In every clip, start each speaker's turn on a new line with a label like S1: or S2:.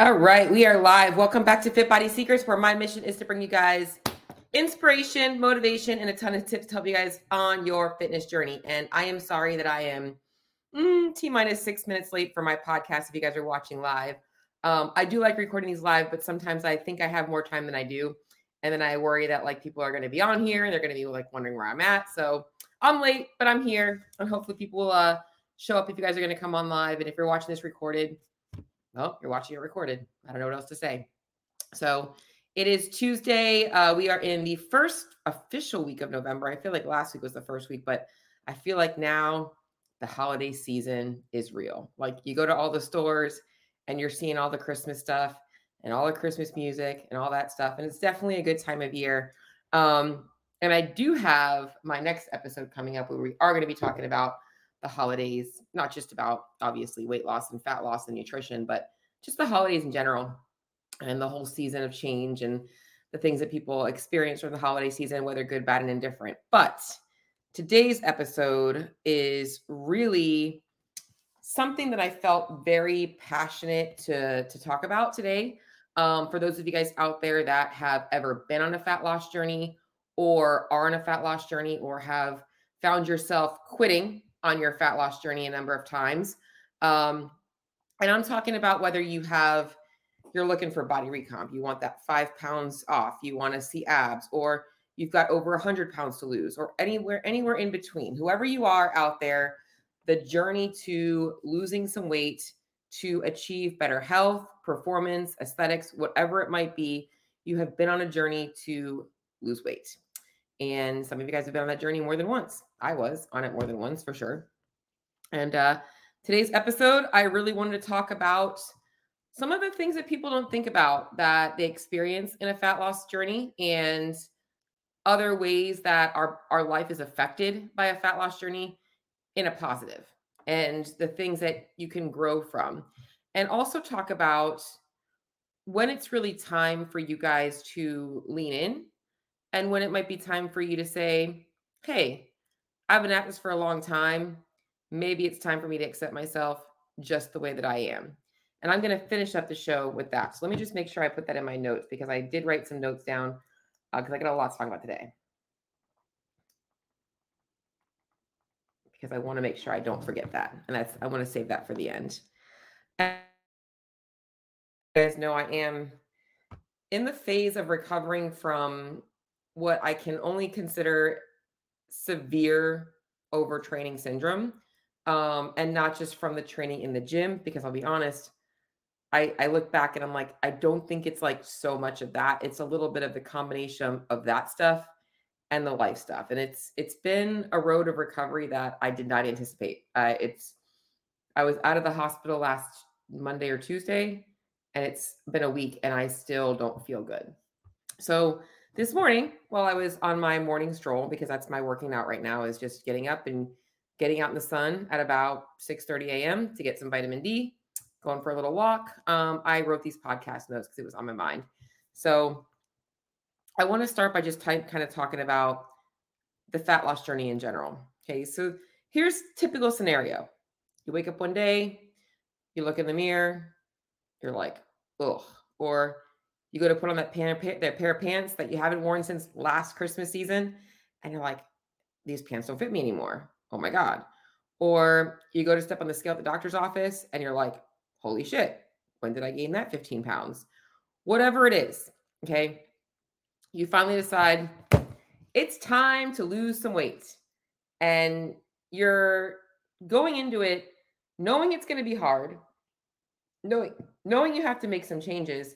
S1: All right, we are live. Welcome back to Fit Body Secrets, where my mission is to bring you guys inspiration, motivation, and a ton of tips to help you guys on your fitness journey. And I am sorry that I am mm, T minus six minutes late for my podcast if you guys are watching live. Um, I do like recording these live, but sometimes I think I have more time than I do. And then I worry that like people are going to be on here and they're going to be like wondering where I'm at. So I'm late, but I'm here. And hopefully people will uh, show up if you guys are going to come on live. And if you're watching this recorded, well, you're watching it recorded. I don't know what else to say. So it is Tuesday. Uh, we are in the first official week of November. I feel like last week was the first week, but I feel like now the holiday season is real. Like you go to all the stores and you're seeing all the Christmas stuff and all the Christmas music and all that stuff. And it's definitely a good time of year. Um, and I do have my next episode coming up where we are going to be talking about the holidays, not just about obviously weight loss and fat loss and nutrition, but just the holidays in general and the whole season of change and the things that people experience during the holiday season, whether good, bad, and indifferent. But today's episode is really something that I felt very passionate to, to talk about today. Um, for those of you guys out there that have ever been on a fat loss journey or are on a fat loss journey or have found yourself quitting on your fat loss journey a number of times. Um, and I'm talking about whether you have, you're looking for body recomp, you want that five pounds off, you want to see abs, or you've got over a hundred pounds to lose, or anywhere, anywhere in between. Whoever you are out there, the journey to losing some weight to achieve better health, performance, aesthetics, whatever it might be, you have been on a journey to lose weight. And some of you guys have been on that journey more than once. I was on it more than once for sure. And uh, today's episode, I really wanted to talk about some of the things that people don't think about that they experience in a fat loss journey and other ways that our, our life is affected by a fat loss journey in a positive and the things that you can grow from. And also talk about when it's really time for you guys to lean in and when it might be time for you to say, hey, I've been at this for a long time. Maybe it's time for me to accept myself just the way that I am. And I'm going to finish up the show with that. So let me just make sure I put that in my notes because I did write some notes down because uh, I got a lot to talk about today. Because I want to make sure I don't forget that. And that's, I want to save that for the end. And you guys know I am in the phase of recovering from what I can only consider severe overtraining syndrome. Um, and not just from the training in the gym, because I'll be honest, I, I look back and I'm like, I don't think it's like so much of that. It's a little bit of the combination of that stuff and the life stuff. And it's it's been a road of recovery that I did not anticipate. Uh, it's I was out of the hospital last Monday or Tuesday, and it's been a week, and I still don't feel good. So this morning while I was on my morning stroll, because that's my working out right now, is just getting up and getting out in the sun at about 6 30 a.m. to get some vitamin D, going for a little walk. Um, I wrote these podcast notes because it was on my mind. So I want to start by just type, kind of talking about the fat loss journey in general. Okay, so here's typical scenario. You wake up one day, you look in the mirror, you're like, ugh, or you go to put on that, pan, that pair of pants that you haven't worn since last Christmas season, and you're like, these pants don't fit me anymore. Oh my God. Or you go to step on the scale at the doctor's office and you're like, holy shit, when did I gain that 15 pounds? Whatever it is. Okay. You finally decide it's time to lose some weight. And you're going into it knowing it's going to be hard, knowing knowing you have to make some changes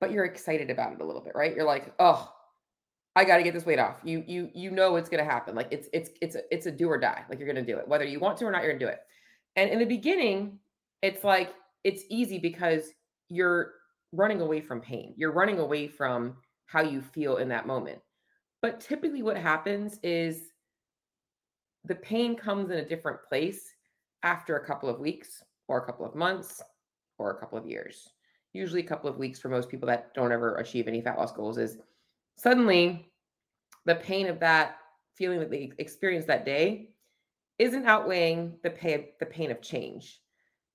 S1: but you're excited about it a little bit, right? You're like, oh, I got to get this weight off. You you you know it's gonna happen. Like it's it's it's a, it's a do or die. Like you're gonna do it, whether you want to or not. You're gonna do it. And in the beginning, it's like it's easy because you're running away from pain. You're running away from how you feel in that moment. But typically, what happens is the pain comes in a different place after a couple of weeks, or a couple of months, or a couple of years usually a couple of weeks for most people that don't ever achieve any fat loss goals, is suddenly the pain of that feeling that they experienced that day isn't outweighing the pain the pain of change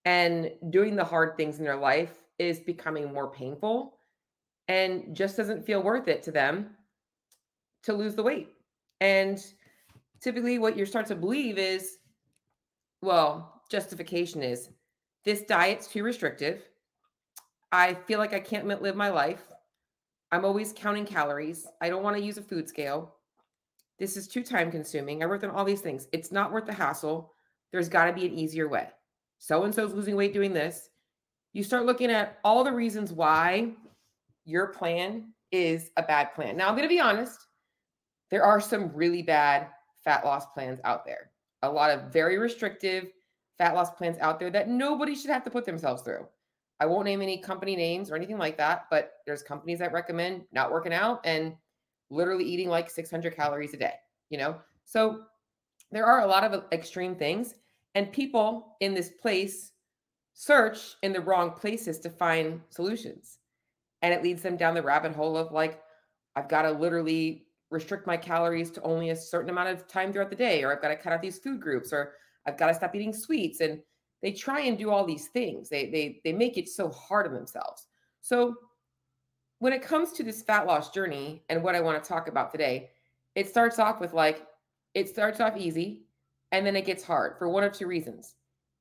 S1: and doing the hard things in their life is becoming more painful and just doesn't feel worth it to them to lose the weight. And typically, what you start to believe is well, justification is this diet's too restrictive. I feel like I can't live my life. I'm always counting calories. I don't want to use a food scale. This is too time consuming. I wrote down all these things. It's not worth the hassle. There's got to be an easier way. So and so's losing weight doing this. You start looking at all the reasons why your plan is a bad plan. Now, I'm going to be honest, there are some really bad fat loss plans out there. A lot of very restrictive fat loss plans out there that nobody should have to put themselves through. I won't name any company names or anything like that, but there's companies that recommend not working out and literally eating like 600 calories a day, you know? So there are a lot of extreme things, and people in this place search in the wrong places to find solutions. And it leads them down the rabbit hole of like, I've got to literally restrict my calories to only a certain amount of time throughout the day, or I've got to cut out these food groups, or I've got to stop eating sweets. And they try and do all these things. They they they make it so hard on themselves. So when it comes to this fat loss journey and what I want to talk about today, it starts off with like it starts off easy and then it gets hard for one of two reasons.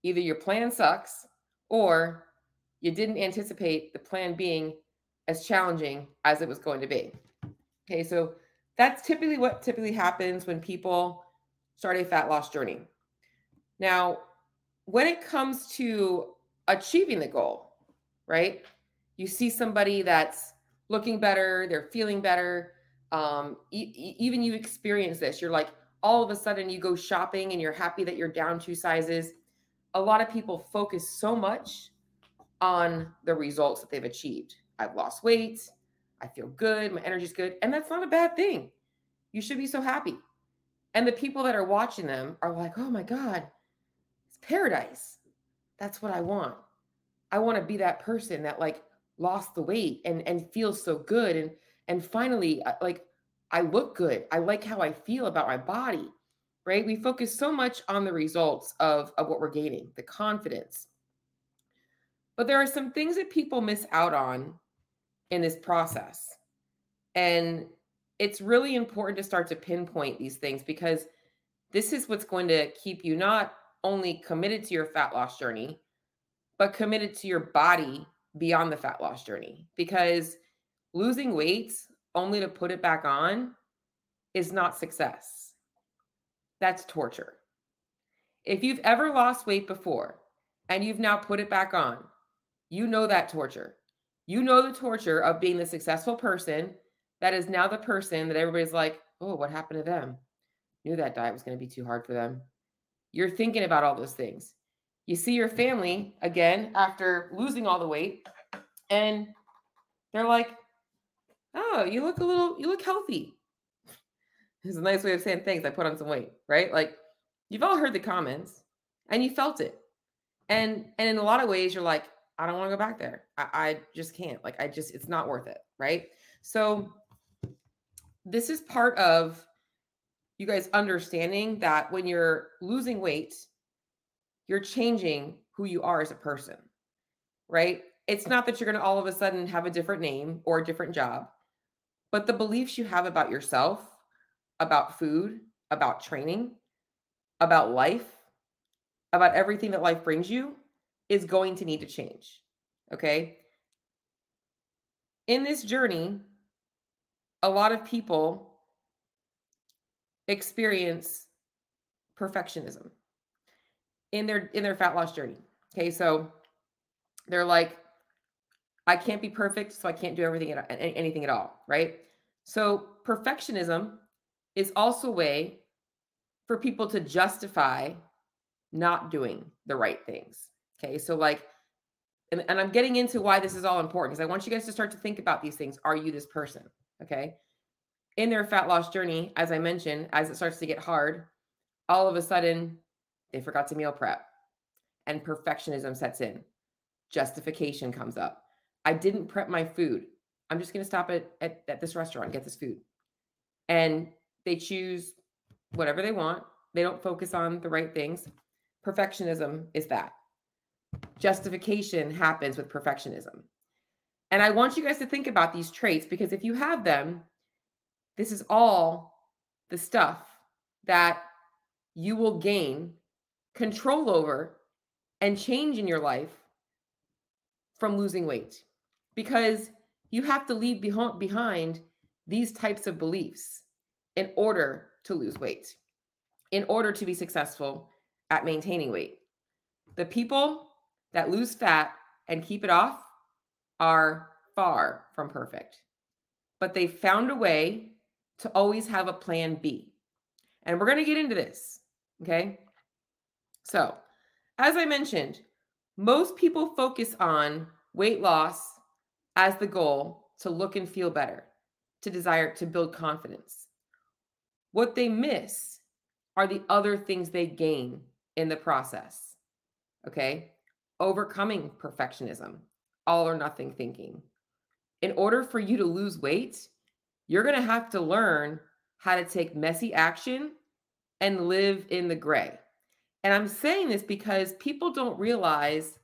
S1: Either your plan sucks or you didn't anticipate the plan being as challenging as it was going to be. Okay, so that's typically what typically happens when people start a fat loss journey. Now, when it comes to achieving the goal, right? You see somebody that's looking better, they're feeling better. Um, e- even you experience this. You're like, all of a sudden, you go shopping and you're happy that you're down two sizes. A lot of people focus so much on the results that they've achieved. I've lost weight. I feel good. My energy's good. And that's not a bad thing. You should be so happy. And the people that are watching them are like, oh my God, paradise. That's what I want. I want to be that person that like lost the weight and and feels so good and and finally uh, like I look good. I like how I feel about my body. Right? We focus so much on the results of of what we're gaining, the confidence. But there are some things that people miss out on in this process. And it's really important to start to pinpoint these things because this is what's going to keep you not only committed to your fat loss journey, but committed to your body beyond the fat loss journey. Because losing weight only to put it back on is not success. That's torture. If you've ever lost weight before and you've now put it back on, you know that torture. You know the torture of being the successful person that is now the person that everybody's like, oh, what happened to them? Knew that diet was going to be too hard for them. You're thinking about all those things. You see your family again after losing all the weight, and they're like, "Oh, you look a little, you look healthy." It's a nice way of saying thanks. I put on some weight, right? Like you've all heard the comments and you felt it. And and in a lot of ways, you're like, I don't want to go back there. I, I just can't. Like, I just, it's not worth it. Right. So this is part of you guys understanding that when you're losing weight, you're changing who you are as a person, right? It's not that you're going to all of a sudden have a different name or a different job, but the beliefs you have about yourself, about food, about training, about life, about everything that life brings you is going to need to change. Okay. In this journey, a lot of people experience perfectionism in their in their fat loss journey. Okay, so they're like, I can't be perfect, so I can't do everything at anything at all, right? So perfectionism is also a way for people to justify not doing the right things. Okay, so like, and, and I'm getting into why this is all important because I want you guys to start to think about these things. Are you this person? Okay in their fat loss journey, as I mentioned, as it starts to get hard, all of a sudden they forgot to meal prep and perfectionism sets in. Justification comes up. I didn't prep my food. I'm just going to stop at, at, at this restaurant get this food. And they choose whatever they want. They don't focus on the right things. Perfectionism is that. justification happens with perfectionism. And I want you guys to think about these traits because if you have them, this is all the stuff that you will gain control over and change in your life from losing weight because you have to leave behind these types of beliefs in order to lose weight, in order to be successful at maintaining weight. The people that lose fat and keep it off are far from perfect, but they found a way to always have a plan B. And we're going to get into this. Okay. So, as I mentioned, most people focus on weight loss as the goal to look and feel better, to desire to build confidence. What they miss are the other things they gain in the process. Okay. Overcoming perfectionism, all or nothing thinking. In order for you to lose weight, you're going to have to learn how to take messy action and live in the gray. And I'm saying this because people don't realize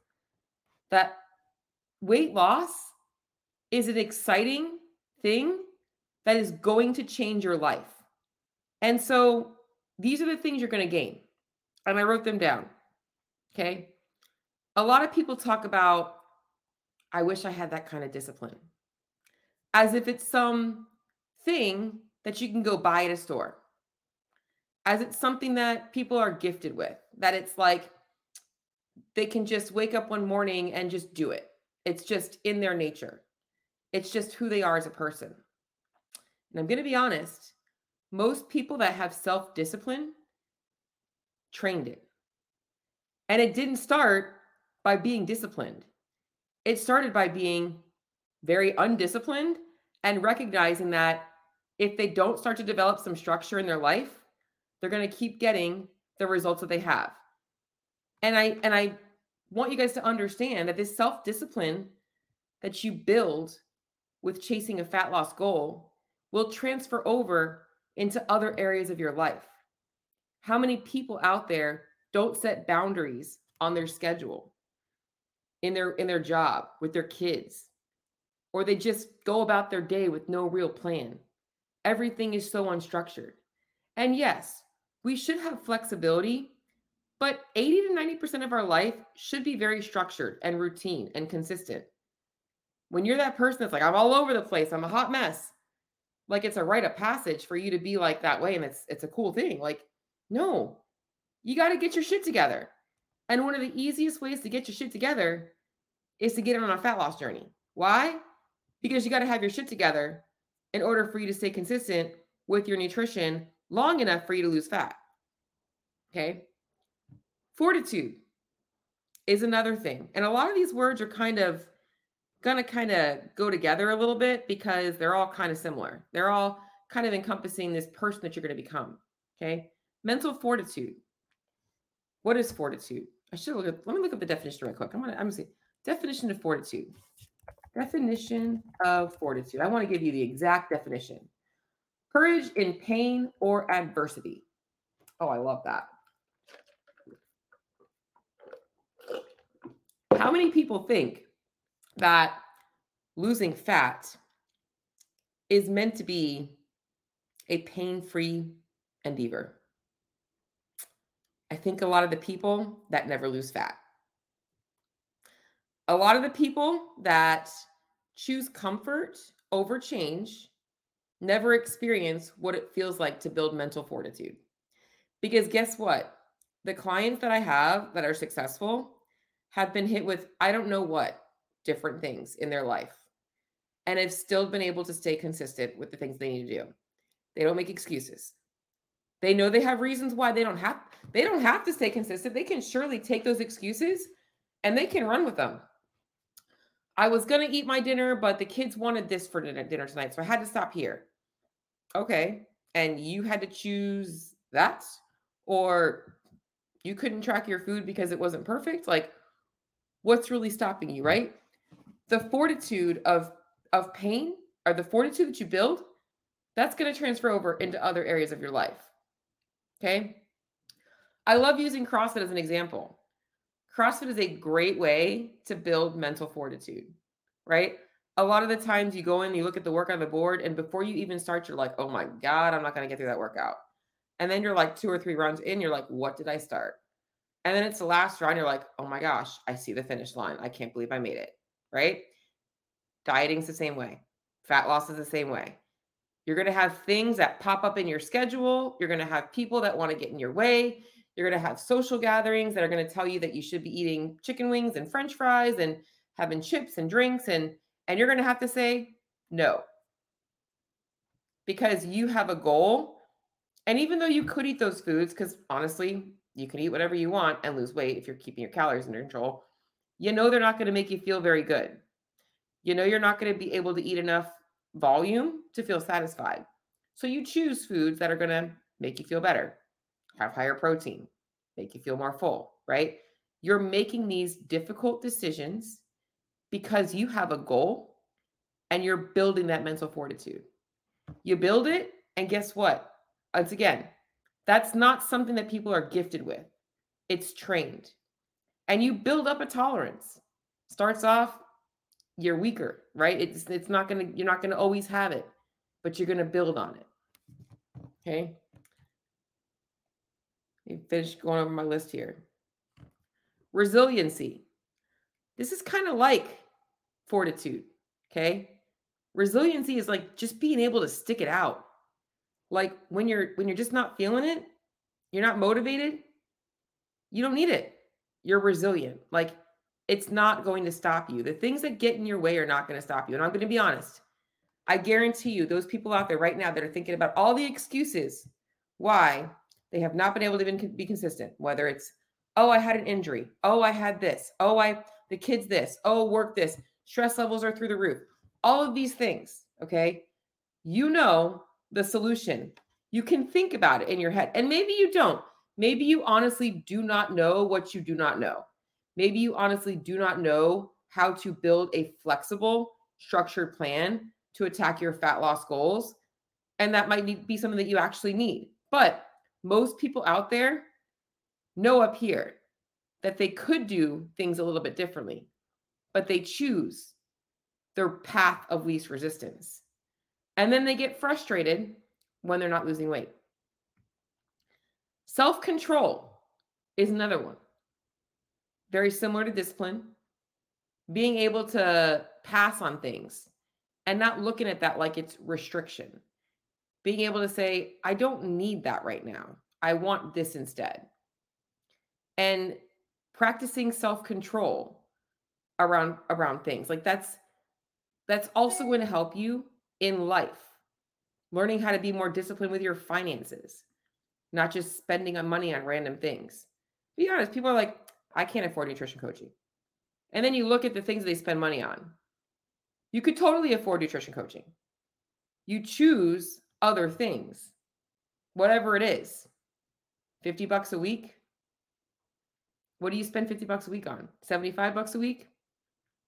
S1: that weight loss is an exciting thing that is going to change your life. And so these are the things you're going to gain. And I wrote them down. Okay. A lot of people talk about, I wish I had that kind of discipline, as if it's some thing that you can go buy at a store, as it's something that people are gifted with, that it's like they can just wake up one morning and just do it. It's just in their nature, it's just who they are as a person. And I'm going to be honest most people that have self discipline trained it. And it didn't start by being disciplined, it started by being very undisciplined and recognizing that if they don't start to develop some structure in their life, they're going to keep getting the results that they have. And I and I want you guys to understand that this self-discipline that you build with chasing a fat loss goal will transfer over into other areas of your life. How many people out there don't set boundaries on their schedule, in their in their job, with their kids, or they just go about their day with no real plan? Everything is so unstructured. And yes, we should have flexibility, but 80 to 90% of our life should be very structured and routine and consistent. When you're that person that's like, I'm all over the place, I'm a hot mess, like it's a rite of passage for you to be like that way and it's it's a cool thing. Like, no, you got to get your shit together. And one of the easiest ways to get your shit together is to get on a fat loss journey. Why? Because you got to have your shit together in order for you to stay consistent with your nutrition long enough for you to lose fat. Okay. Fortitude is another thing. And a lot of these words are kind of going to kind of go together a little bit because they're all kind of similar. They're all kind of encompassing this person that you're going to become. Okay. Mental fortitude. What is fortitude? I should look at, let me look up the definition real quick. I'm going to, I'm going to see definition of fortitude. Definition of fortitude. I want to give you the exact definition courage in pain or adversity. Oh, I love that. How many people think that losing fat is meant to be a pain free endeavor. I think a lot of the people that never lose fat, a lot of the people that choose comfort over change never experience what it feels like to build mental fortitude. Because guess what? The clients that I have that are successful have been hit with, I don't know what, different things in their life and have still been able to stay consistent with the things they need to do. They don't make excuses. They know they have reasons why they don't have they don't have to stay consistent. They can surely take those excuses and they can run with them. I was going to eat my dinner, but the kids wanted this for dinner, tonight, so I had to stop here. Okay. And you had to choose that or you couldn't track your food because it wasn't perfect? Like what's really stopping you, right? the fortitude of of pain or the fortitude that you build that's going to transfer over into other areas of your life okay i love using crossfit as an example CrossFit is a great way to build mental fortitude, right? A lot of the times you go in, you look at the work on the board, and before you even start, you're like, oh my God, I'm not going to get through that workout. And then you're like two or three runs in, you're like, what did I start? And then it's the last round, you're like, oh my gosh, I see the finish line. I can't believe I made it, right? Dieting's the same way, fat loss is the same way. You're going to have things that pop up in your schedule. You're going to have people that want to get in your way. You're going to have social gatherings that are going to tell you that you should be eating chicken wings and french fries and having chips and drinks and and you're going to have to say no. Because you have a goal. And even though you could eat those foods cuz honestly, you can eat whatever you want and lose weight if you're keeping your calories under control, you know they're not going to make you feel very good. You know you're not going to be able to eat enough volume to feel satisfied. So you choose foods that are going to make you feel better have higher protein, make you feel more full, right? You're making these difficult decisions because you have a goal and you're building that mental fortitude. You build it, and guess what? Once again, that's not something that people are gifted with, it's trained. And you build up a tolerance. Starts off, you're weaker, right? It's it's not gonna, you're not gonna always have it, but you're gonna build on it. Okay. Me finish going over my list here. Resiliency. This is kind of like fortitude. Okay. Resiliency is like just being able to stick it out. Like when you're when you're just not feeling it, you're not motivated, you don't need it. You're resilient. Like it's not going to stop you. The things that get in your way are not going to stop you. And I'm going to be honest. I guarantee you, those people out there right now that are thinking about all the excuses why they have not been able to even be consistent, whether it's, oh, I had an injury. Oh, I had this. Oh, I, the kids this. Oh, work this. Stress levels are through the roof. All of these things. Okay. You know the solution. You can think about it in your head. And maybe you don't. Maybe you honestly do not know what you do not know. Maybe you honestly do not know how to build a flexible, structured plan to attack your fat loss goals. And that might be something that you actually need. But most people out there know up here that they could do things a little bit differently, but they choose their path of least resistance. And then they get frustrated when they're not losing weight. Self control is another one. Very similar to discipline, being able to pass on things and not looking at that like it's restriction being able to say, I don't need that right now. I want this instead. And practicing self-control around around things. Like that's that's also going to help you in life. Learning how to be more disciplined with your finances, not just spending on money on random things. Be honest, people are like, I can't afford nutrition coaching. And then you look at the things they spend money on. You could totally afford nutrition coaching. You choose other things, whatever it is. 50 bucks a week. What do you spend 50 bucks a week on? 75 bucks a week?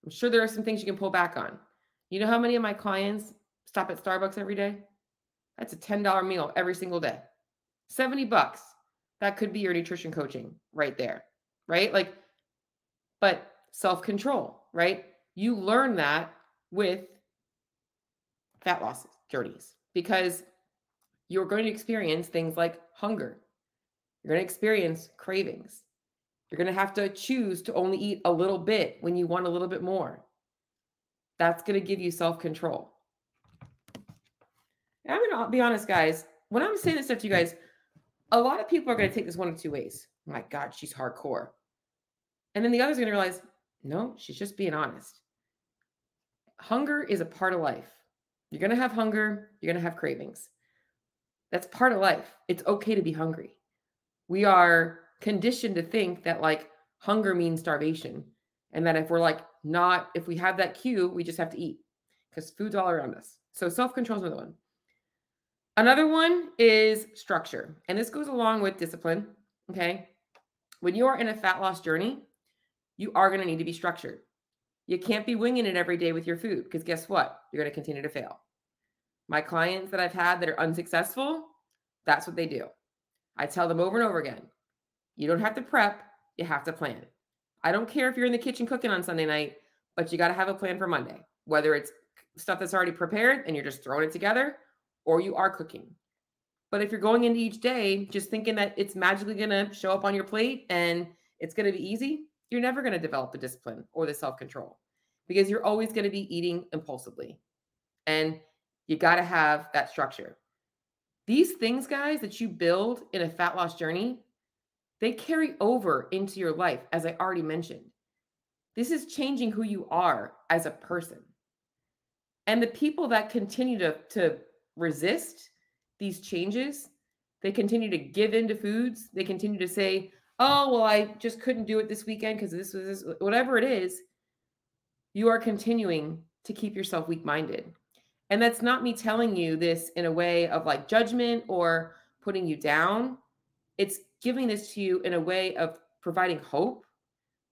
S1: I'm sure there are some things you can pull back on. You know how many of my clients stop at Starbucks every day? That's a $10 meal every single day. 70 bucks. That could be your nutrition coaching right there. Right? Like, but self control, right? You learn that with fat loss journeys because you're going to experience things like hunger. You're going to experience cravings. You're going to have to choose to only eat a little bit when you want a little bit more. That's going to give you self control. I'm going to be honest, guys. When I'm saying this stuff to you guys, a lot of people are going to take this one of two ways. My God, she's hardcore. And then the others going to realize, no, she's just being honest. Hunger is a part of life. You're going to have hunger, you're going to have cravings. That's part of life. It's okay to be hungry. We are conditioned to think that like hunger means starvation. And that if we're like not, if we have that cue, we just have to eat because food's all around us. So self control is another one. Another one is structure. And this goes along with discipline. Okay. When you are in a fat loss journey, you are going to need to be structured. You can't be winging it every day with your food because guess what? You're going to continue to fail. My clients that I've had that are unsuccessful, that's what they do. I tell them over and over again you don't have to prep, you have to plan. I don't care if you're in the kitchen cooking on Sunday night, but you got to have a plan for Monday, whether it's stuff that's already prepared and you're just throwing it together or you are cooking. But if you're going into each day just thinking that it's magically going to show up on your plate and it's going to be easy, you're never going to develop the discipline or the self control because you're always going to be eating impulsively. And you got to have that structure. These things, guys, that you build in a fat loss journey, they carry over into your life, as I already mentioned. This is changing who you are as a person. And the people that continue to, to resist these changes, they continue to give into foods, they continue to say, oh, well, I just couldn't do it this weekend because this was this, whatever it is, you are continuing to keep yourself weak minded. And that's not me telling you this in a way of like judgment or putting you down. It's giving this to you in a way of providing hope,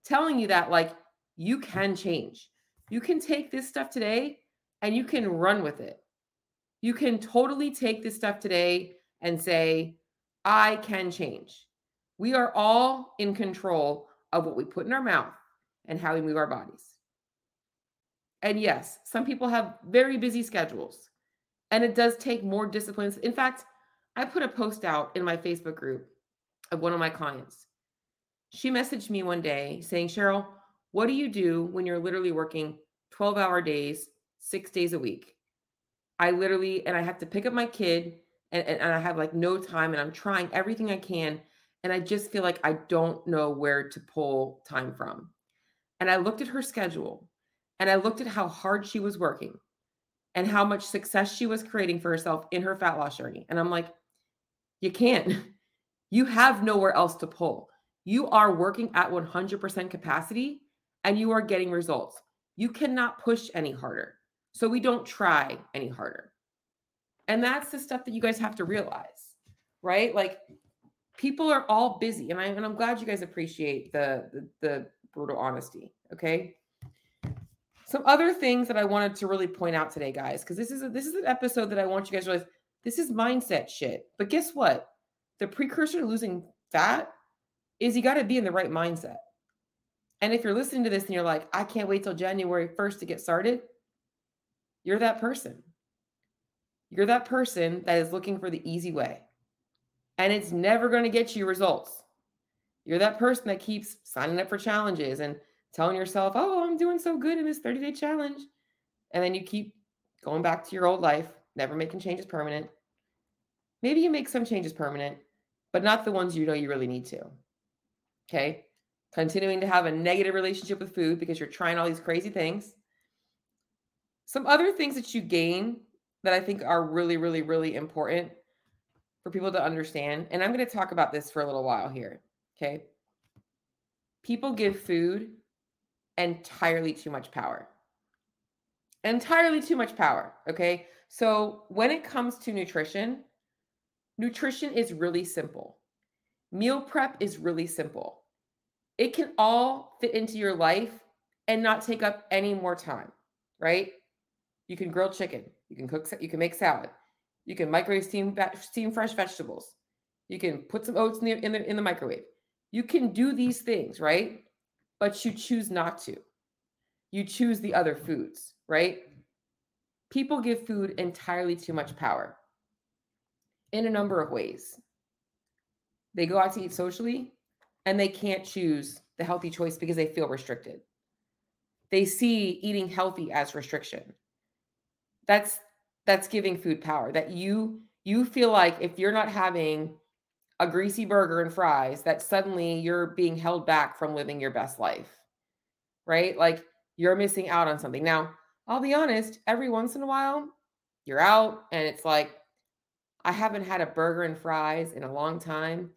S1: telling you that like you can change. You can take this stuff today and you can run with it. You can totally take this stuff today and say, I can change. We are all in control of what we put in our mouth and how we move our bodies. And yes, some people have very busy schedules, and it does take more disciplines. In fact, I put a post out in my Facebook group of one of my clients. She messaged me one day saying, Cheryl, what do you do when you're literally working 12 hour days, six days a week? I literally, and I have to pick up my kid and, and, and I have like no time and I'm trying everything I can. And I just feel like I don't know where to pull time from. And I looked at her schedule and I looked at how hard she was working and how much success she was creating for herself in her fat loss journey. And I'm like, you can't. You have nowhere else to pull. You are working at 100% capacity and you are getting results. You cannot push any harder. So we don't try any harder. And that's the stuff that you guys have to realize, right? Like people are all busy and I and I'm glad you guys appreciate the the, the brutal honesty, okay? Some other things that I wanted to really point out today, guys, because this is a, this is an episode that I want you guys to realize this is mindset shit. But guess what? The precursor to losing fat is you got to be in the right mindset. And if you're listening to this and you're like, I can't wait till January 1st to get started, you're that person. You're that person that is looking for the easy way. And it's never going to get you results. You're that person that keeps signing up for challenges and telling yourself, oh, I'm doing so good in this 30 day challenge. And then you keep going back to your old life, never making changes permanent. Maybe you make some changes permanent, but not the ones you know you really need to. Okay. Continuing to have a negative relationship with food because you're trying all these crazy things. Some other things that you gain that I think are really, really, really important for people to understand. And I'm going to talk about this for a little while here. Okay. People give food entirely too much power. Entirely too much power. Okay. So when it comes to nutrition, nutrition is really simple. Meal prep is really simple. It can all fit into your life and not take up any more time, right? You can grill chicken, you can cook, you can make salad, you can microwave steam steam fresh vegetables, you can put some oats in the in the, in the microwave. You can do these things, right? but you choose not to. You choose the other foods, right? People give food entirely too much power in a number of ways. They go out to eat socially and they can't choose the healthy choice because they feel restricted. They see eating healthy as restriction. That's that's giving food power. That you you feel like if you're not having a greasy burger and fries that suddenly you're being held back from living your best life, right? Like you're missing out on something. Now, I'll be honest, every once in a while, you're out and it's like, I haven't had a burger and fries in a long time.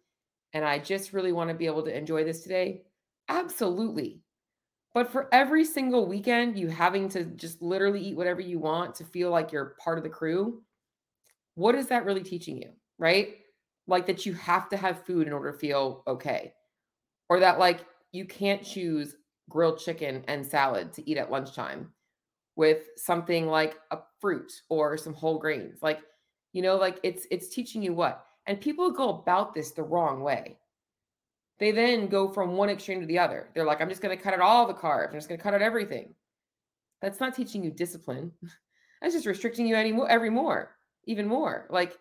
S1: And I just really want to be able to enjoy this today. Absolutely. But for every single weekend, you having to just literally eat whatever you want to feel like you're part of the crew, what is that really teaching you? Right? Like that you have to have food in order to feel okay. Or that like you can't choose grilled chicken and salad to eat at lunchtime with something like a fruit or some whole grains. Like you know like it's it's teaching you what? And people go about this the wrong way they then go from one extreme to the other. They're like, I'm just going to cut out all the carbs. I'm just going to cut out everything. That's not teaching you discipline. That's just restricting you any more, every more, even more. Like,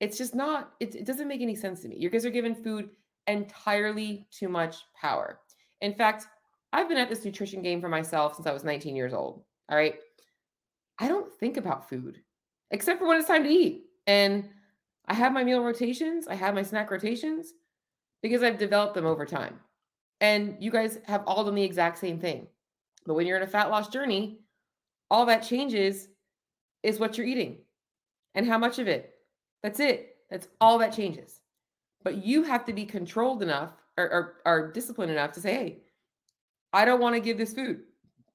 S1: it's just not, it, it doesn't make any sense to me. Your guys are given food entirely too much power. In fact, I've been at this nutrition game for myself since I was 19 years old. All right. I don't think about food except for when it's time to eat. And I have my meal rotations, I have my snack rotations because I've developed them over time. And you guys have all done the exact same thing. But when you're in a fat loss journey, all that changes is what you're eating and how much of it. That's it. That's all that changes. But you have to be controlled enough or, or, or disciplined enough to say, hey, I don't want to give this food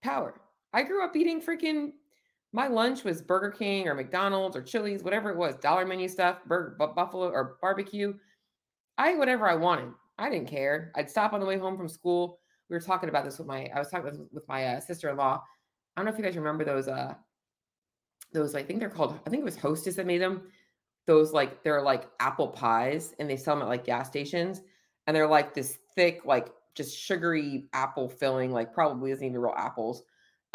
S1: power. I grew up eating freaking my lunch was Burger King or McDonald's or Chili's, whatever it was, dollar menu stuff, burger, buffalo or barbecue. I ate whatever I wanted. I didn't care. I'd stop on the way home from school. We were talking about this with my, I was talking with, with my uh, sister-in-law. I don't know if you guys remember those, uh, those, I think they're called, I think it was Hostess that made them. Those like, they're like apple pies and they sell them at like gas stations. And they're like this thick, like just sugary apple filling, like probably isn't even real apples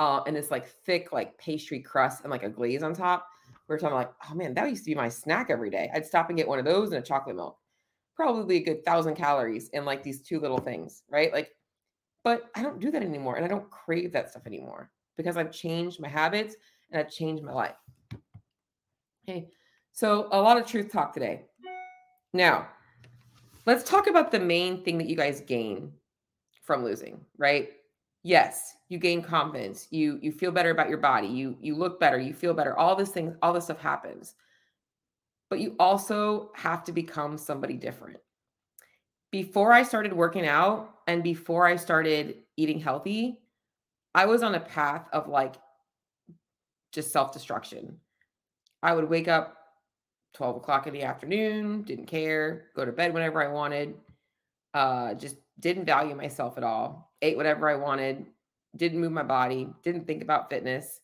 S1: uh, and this like thick like pastry crust and like a glaze on top. We are talking like, oh man, that used to be my snack every day. I'd stop and get one of those and a chocolate milk. Probably a good thousand calories in like these two little things, right? Like, but I don't do that anymore, and I don't crave that stuff anymore because I've changed my habits and I've changed my life. Okay, so a lot of truth talk today. Now, let's talk about the main thing that you guys gain from losing, right? yes you gain confidence you you feel better about your body you you look better you feel better all these things all this stuff happens but you also have to become somebody different before i started working out and before i started eating healthy i was on a path of like just self-destruction i would wake up 12 o'clock in the afternoon didn't care go to bed whenever i wanted uh just didn't value myself at all, ate whatever I wanted, didn't move my body, didn't think about fitness.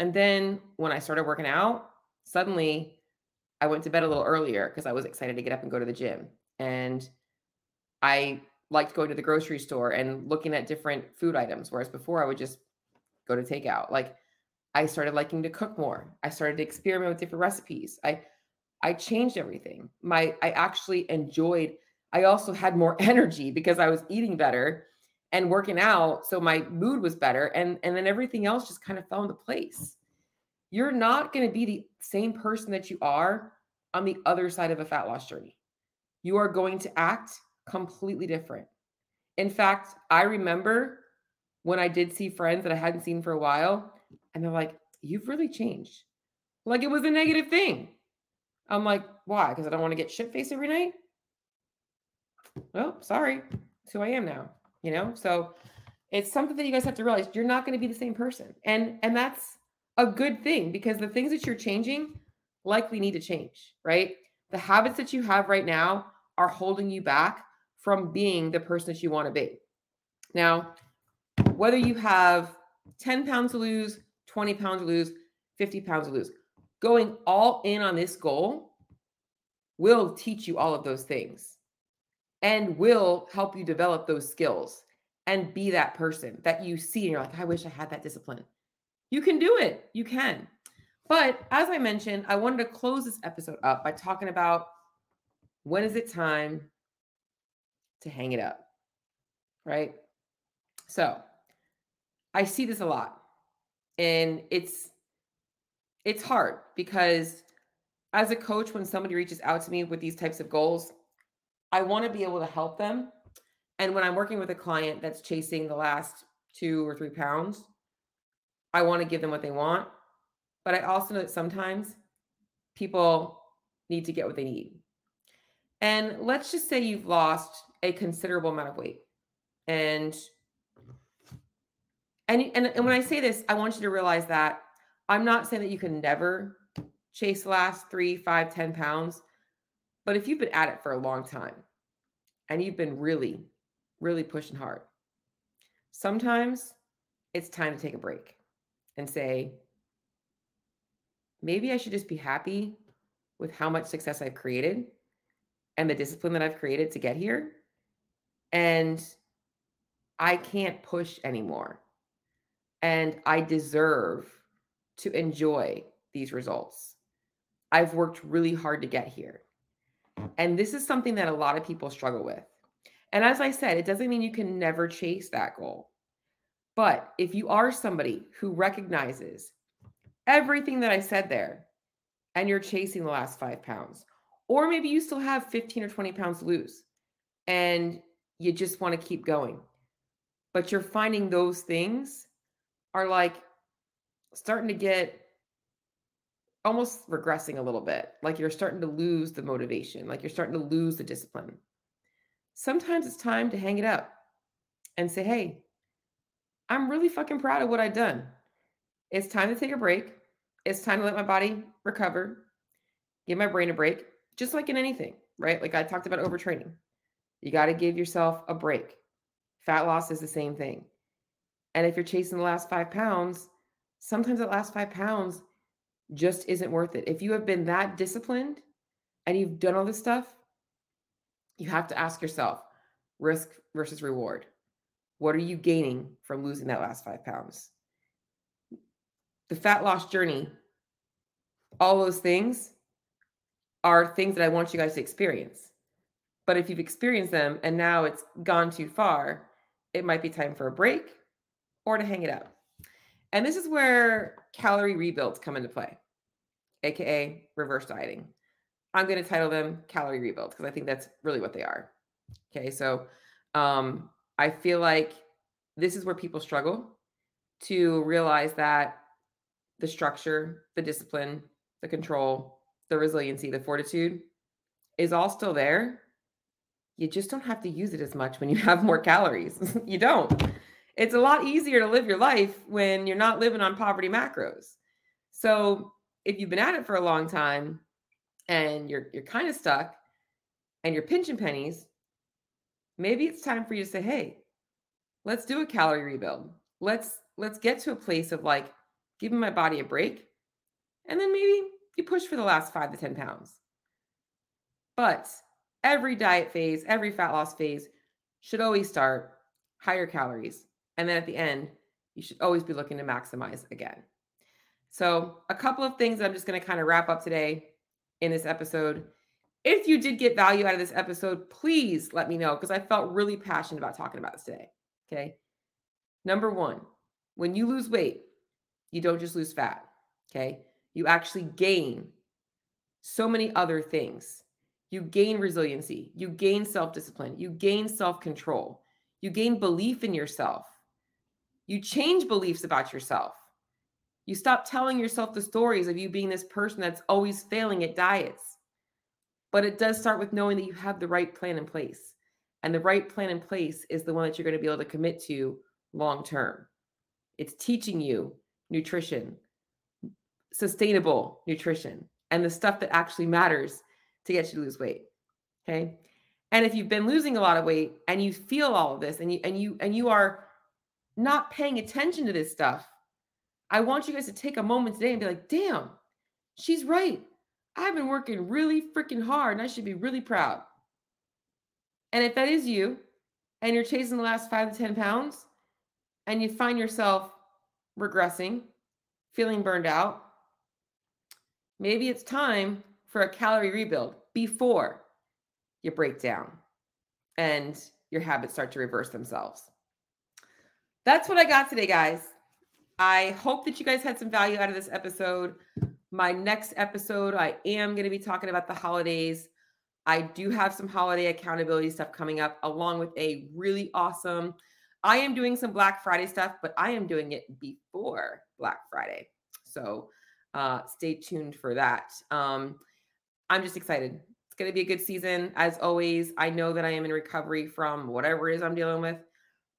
S1: And then when I started working out, suddenly I went to bed a little earlier because I was excited to get up and go to the gym. And I liked going to the grocery store and looking at different food items, whereas before I would just go to takeout. Like I started liking to cook more. I started to experiment with different recipes. I I changed everything. My I actually enjoyed I also had more energy because I was eating better and working out. So my mood was better. And, and then everything else just kind of fell into place. You're not going to be the same person that you are on the other side of a fat loss journey. You are going to act completely different. In fact, I remember when I did see friends that I hadn't seen for a while, and they're like, You've really changed. Like it was a negative thing. I'm like, Why? Because I don't want to get shit faced every night? well, sorry, it's who I am now, you know? So it's something that you guys have to realize you're not going to be the same person. And and that's a good thing because the things that you're changing likely need to change, right? The habits that you have right now are holding you back from being the person that you want to be. Now, whether you have 10 pounds to lose, 20 pounds to lose, 50 pounds to lose, going all in on this goal will teach you all of those things and will help you develop those skills and be that person that you see and you're like, I wish I had that discipline. You can do it. You can. But as I mentioned, I wanted to close this episode up by talking about when is it time to hang it up? Right? So, I see this a lot. And it's it's hard because as a coach when somebody reaches out to me with these types of goals, I want to be able to help them. And when I'm working with a client that's chasing the last two or three pounds, I want to give them what they want. But I also know that sometimes people need to get what they need. And let's just say you've lost a considerable amount of weight. And and, and and when I say this, I want you to realize that I'm not saying that you can never chase the last three, five, ten pounds. But if you've been at it for a long time and you've been really, really pushing hard, sometimes it's time to take a break and say, maybe I should just be happy with how much success I've created and the discipline that I've created to get here And I can't push anymore. And I deserve to enjoy these results. I've worked really hard to get here. And this is something that a lot of people struggle with. And as I said, it doesn't mean you can never chase that goal. But if you are somebody who recognizes everything that I said there and you're chasing the last five pounds, or maybe you still have 15 or 20 pounds to lose and you just want to keep going, but you're finding those things are like starting to get almost regressing a little bit. Like you're starting to lose the motivation, like you're starting to lose the discipline. Sometimes it's time to hang it up and say, hey, I'm really fucking proud of what I've done. It's time to take a break. It's time to let my body recover, give my brain a break, just like in anything, right? Like I talked about overtraining. You got to give yourself a break. Fat loss is the same thing. And if you're chasing the last five pounds, sometimes that last five pounds just isn't worth it. If you have been that disciplined and you've done all this stuff, you have to ask yourself risk versus reward. What are you gaining from losing that last five pounds? The fat loss journey, all those things are things that I want you guys to experience. But if you've experienced them and now it's gone too far, it might be time for a break or to hang it up. And this is where calorie rebuilds come into play, aka reverse dieting. I'm going to title them calorie rebuilds because I think that's really what they are. Okay, so um, I feel like this is where people struggle to realize that the structure, the discipline, the control, the resiliency, the fortitude is all still there. You just don't have to use it as much when you have more calories. you don't. It's a lot easier to live your life when you're not living on poverty macros. So, if you've been at it for a long time and you're you're kind of stuck and you're pinching pennies, maybe it's time for you to say, "Hey, let's do a calorie rebuild. Let's let's get to a place of like giving my body a break. And then maybe you push for the last 5 to 10 pounds." But every diet phase, every fat loss phase should always start higher calories. And then at the end, you should always be looking to maximize again. So, a couple of things I'm just going to kind of wrap up today in this episode. If you did get value out of this episode, please let me know because I felt really passionate about talking about this today. Okay. Number one, when you lose weight, you don't just lose fat. Okay. You actually gain so many other things. You gain resiliency, you gain self discipline, you gain self control, you gain belief in yourself, you change beliefs about yourself. You stop telling yourself the stories of you being this person that's always failing at diets. But it does start with knowing that you have the right plan in place. And the right plan in place is the one that you're going to be able to commit to long term. It's teaching you nutrition, sustainable nutrition, and the stuff that actually matters to get you to lose weight. Okay. And if you've been losing a lot of weight and you feel all of this and you and you and you are not paying attention to this stuff, I want you guys to take a moment today and be like, damn, she's right. I've been working really freaking hard and I should be really proud. And if that is you and you're chasing the last five to 10 pounds and you find yourself regressing, feeling burned out, maybe it's time for a calorie rebuild before you break down and your habits start to reverse themselves. That's what I got today, guys. I hope that you guys had some value out of this episode. My next episode, I am going to be talking about the holidays. I do have some holiday accountability stuff coming up, along with a really awesome. I am doing some Black Friday stuff, but I am doing it before Black Friday. So uh, stay tuned for that. Um, I'm just excited. It's going to be a good season. As always, I know that I am in recovery from whatever it is I'm dealing with,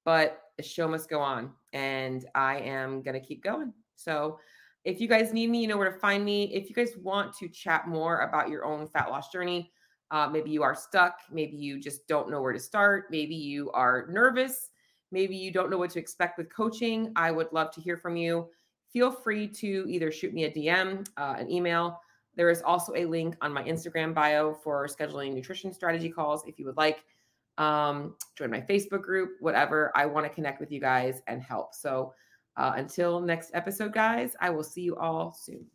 S1: but the show must go on and I am going to keep going. So, if you guys need me, you know where to find me. If you guys want to chat more about your own fat loss journey, uh, maybe you are stuck, maybe you just don't know where to start, maybe you are nervous, maybe you don't know what to expect with coaching, I would love to hear from you. Feel free to either shoot me a DM, uh, an email. There is also a link on my Instagram bio for scheduling nutrition strategy calls if you would like. um, join my Facebook group, whatever. I want to connect with you guys and help. So uh, until next episode, guys, I will see you all soon.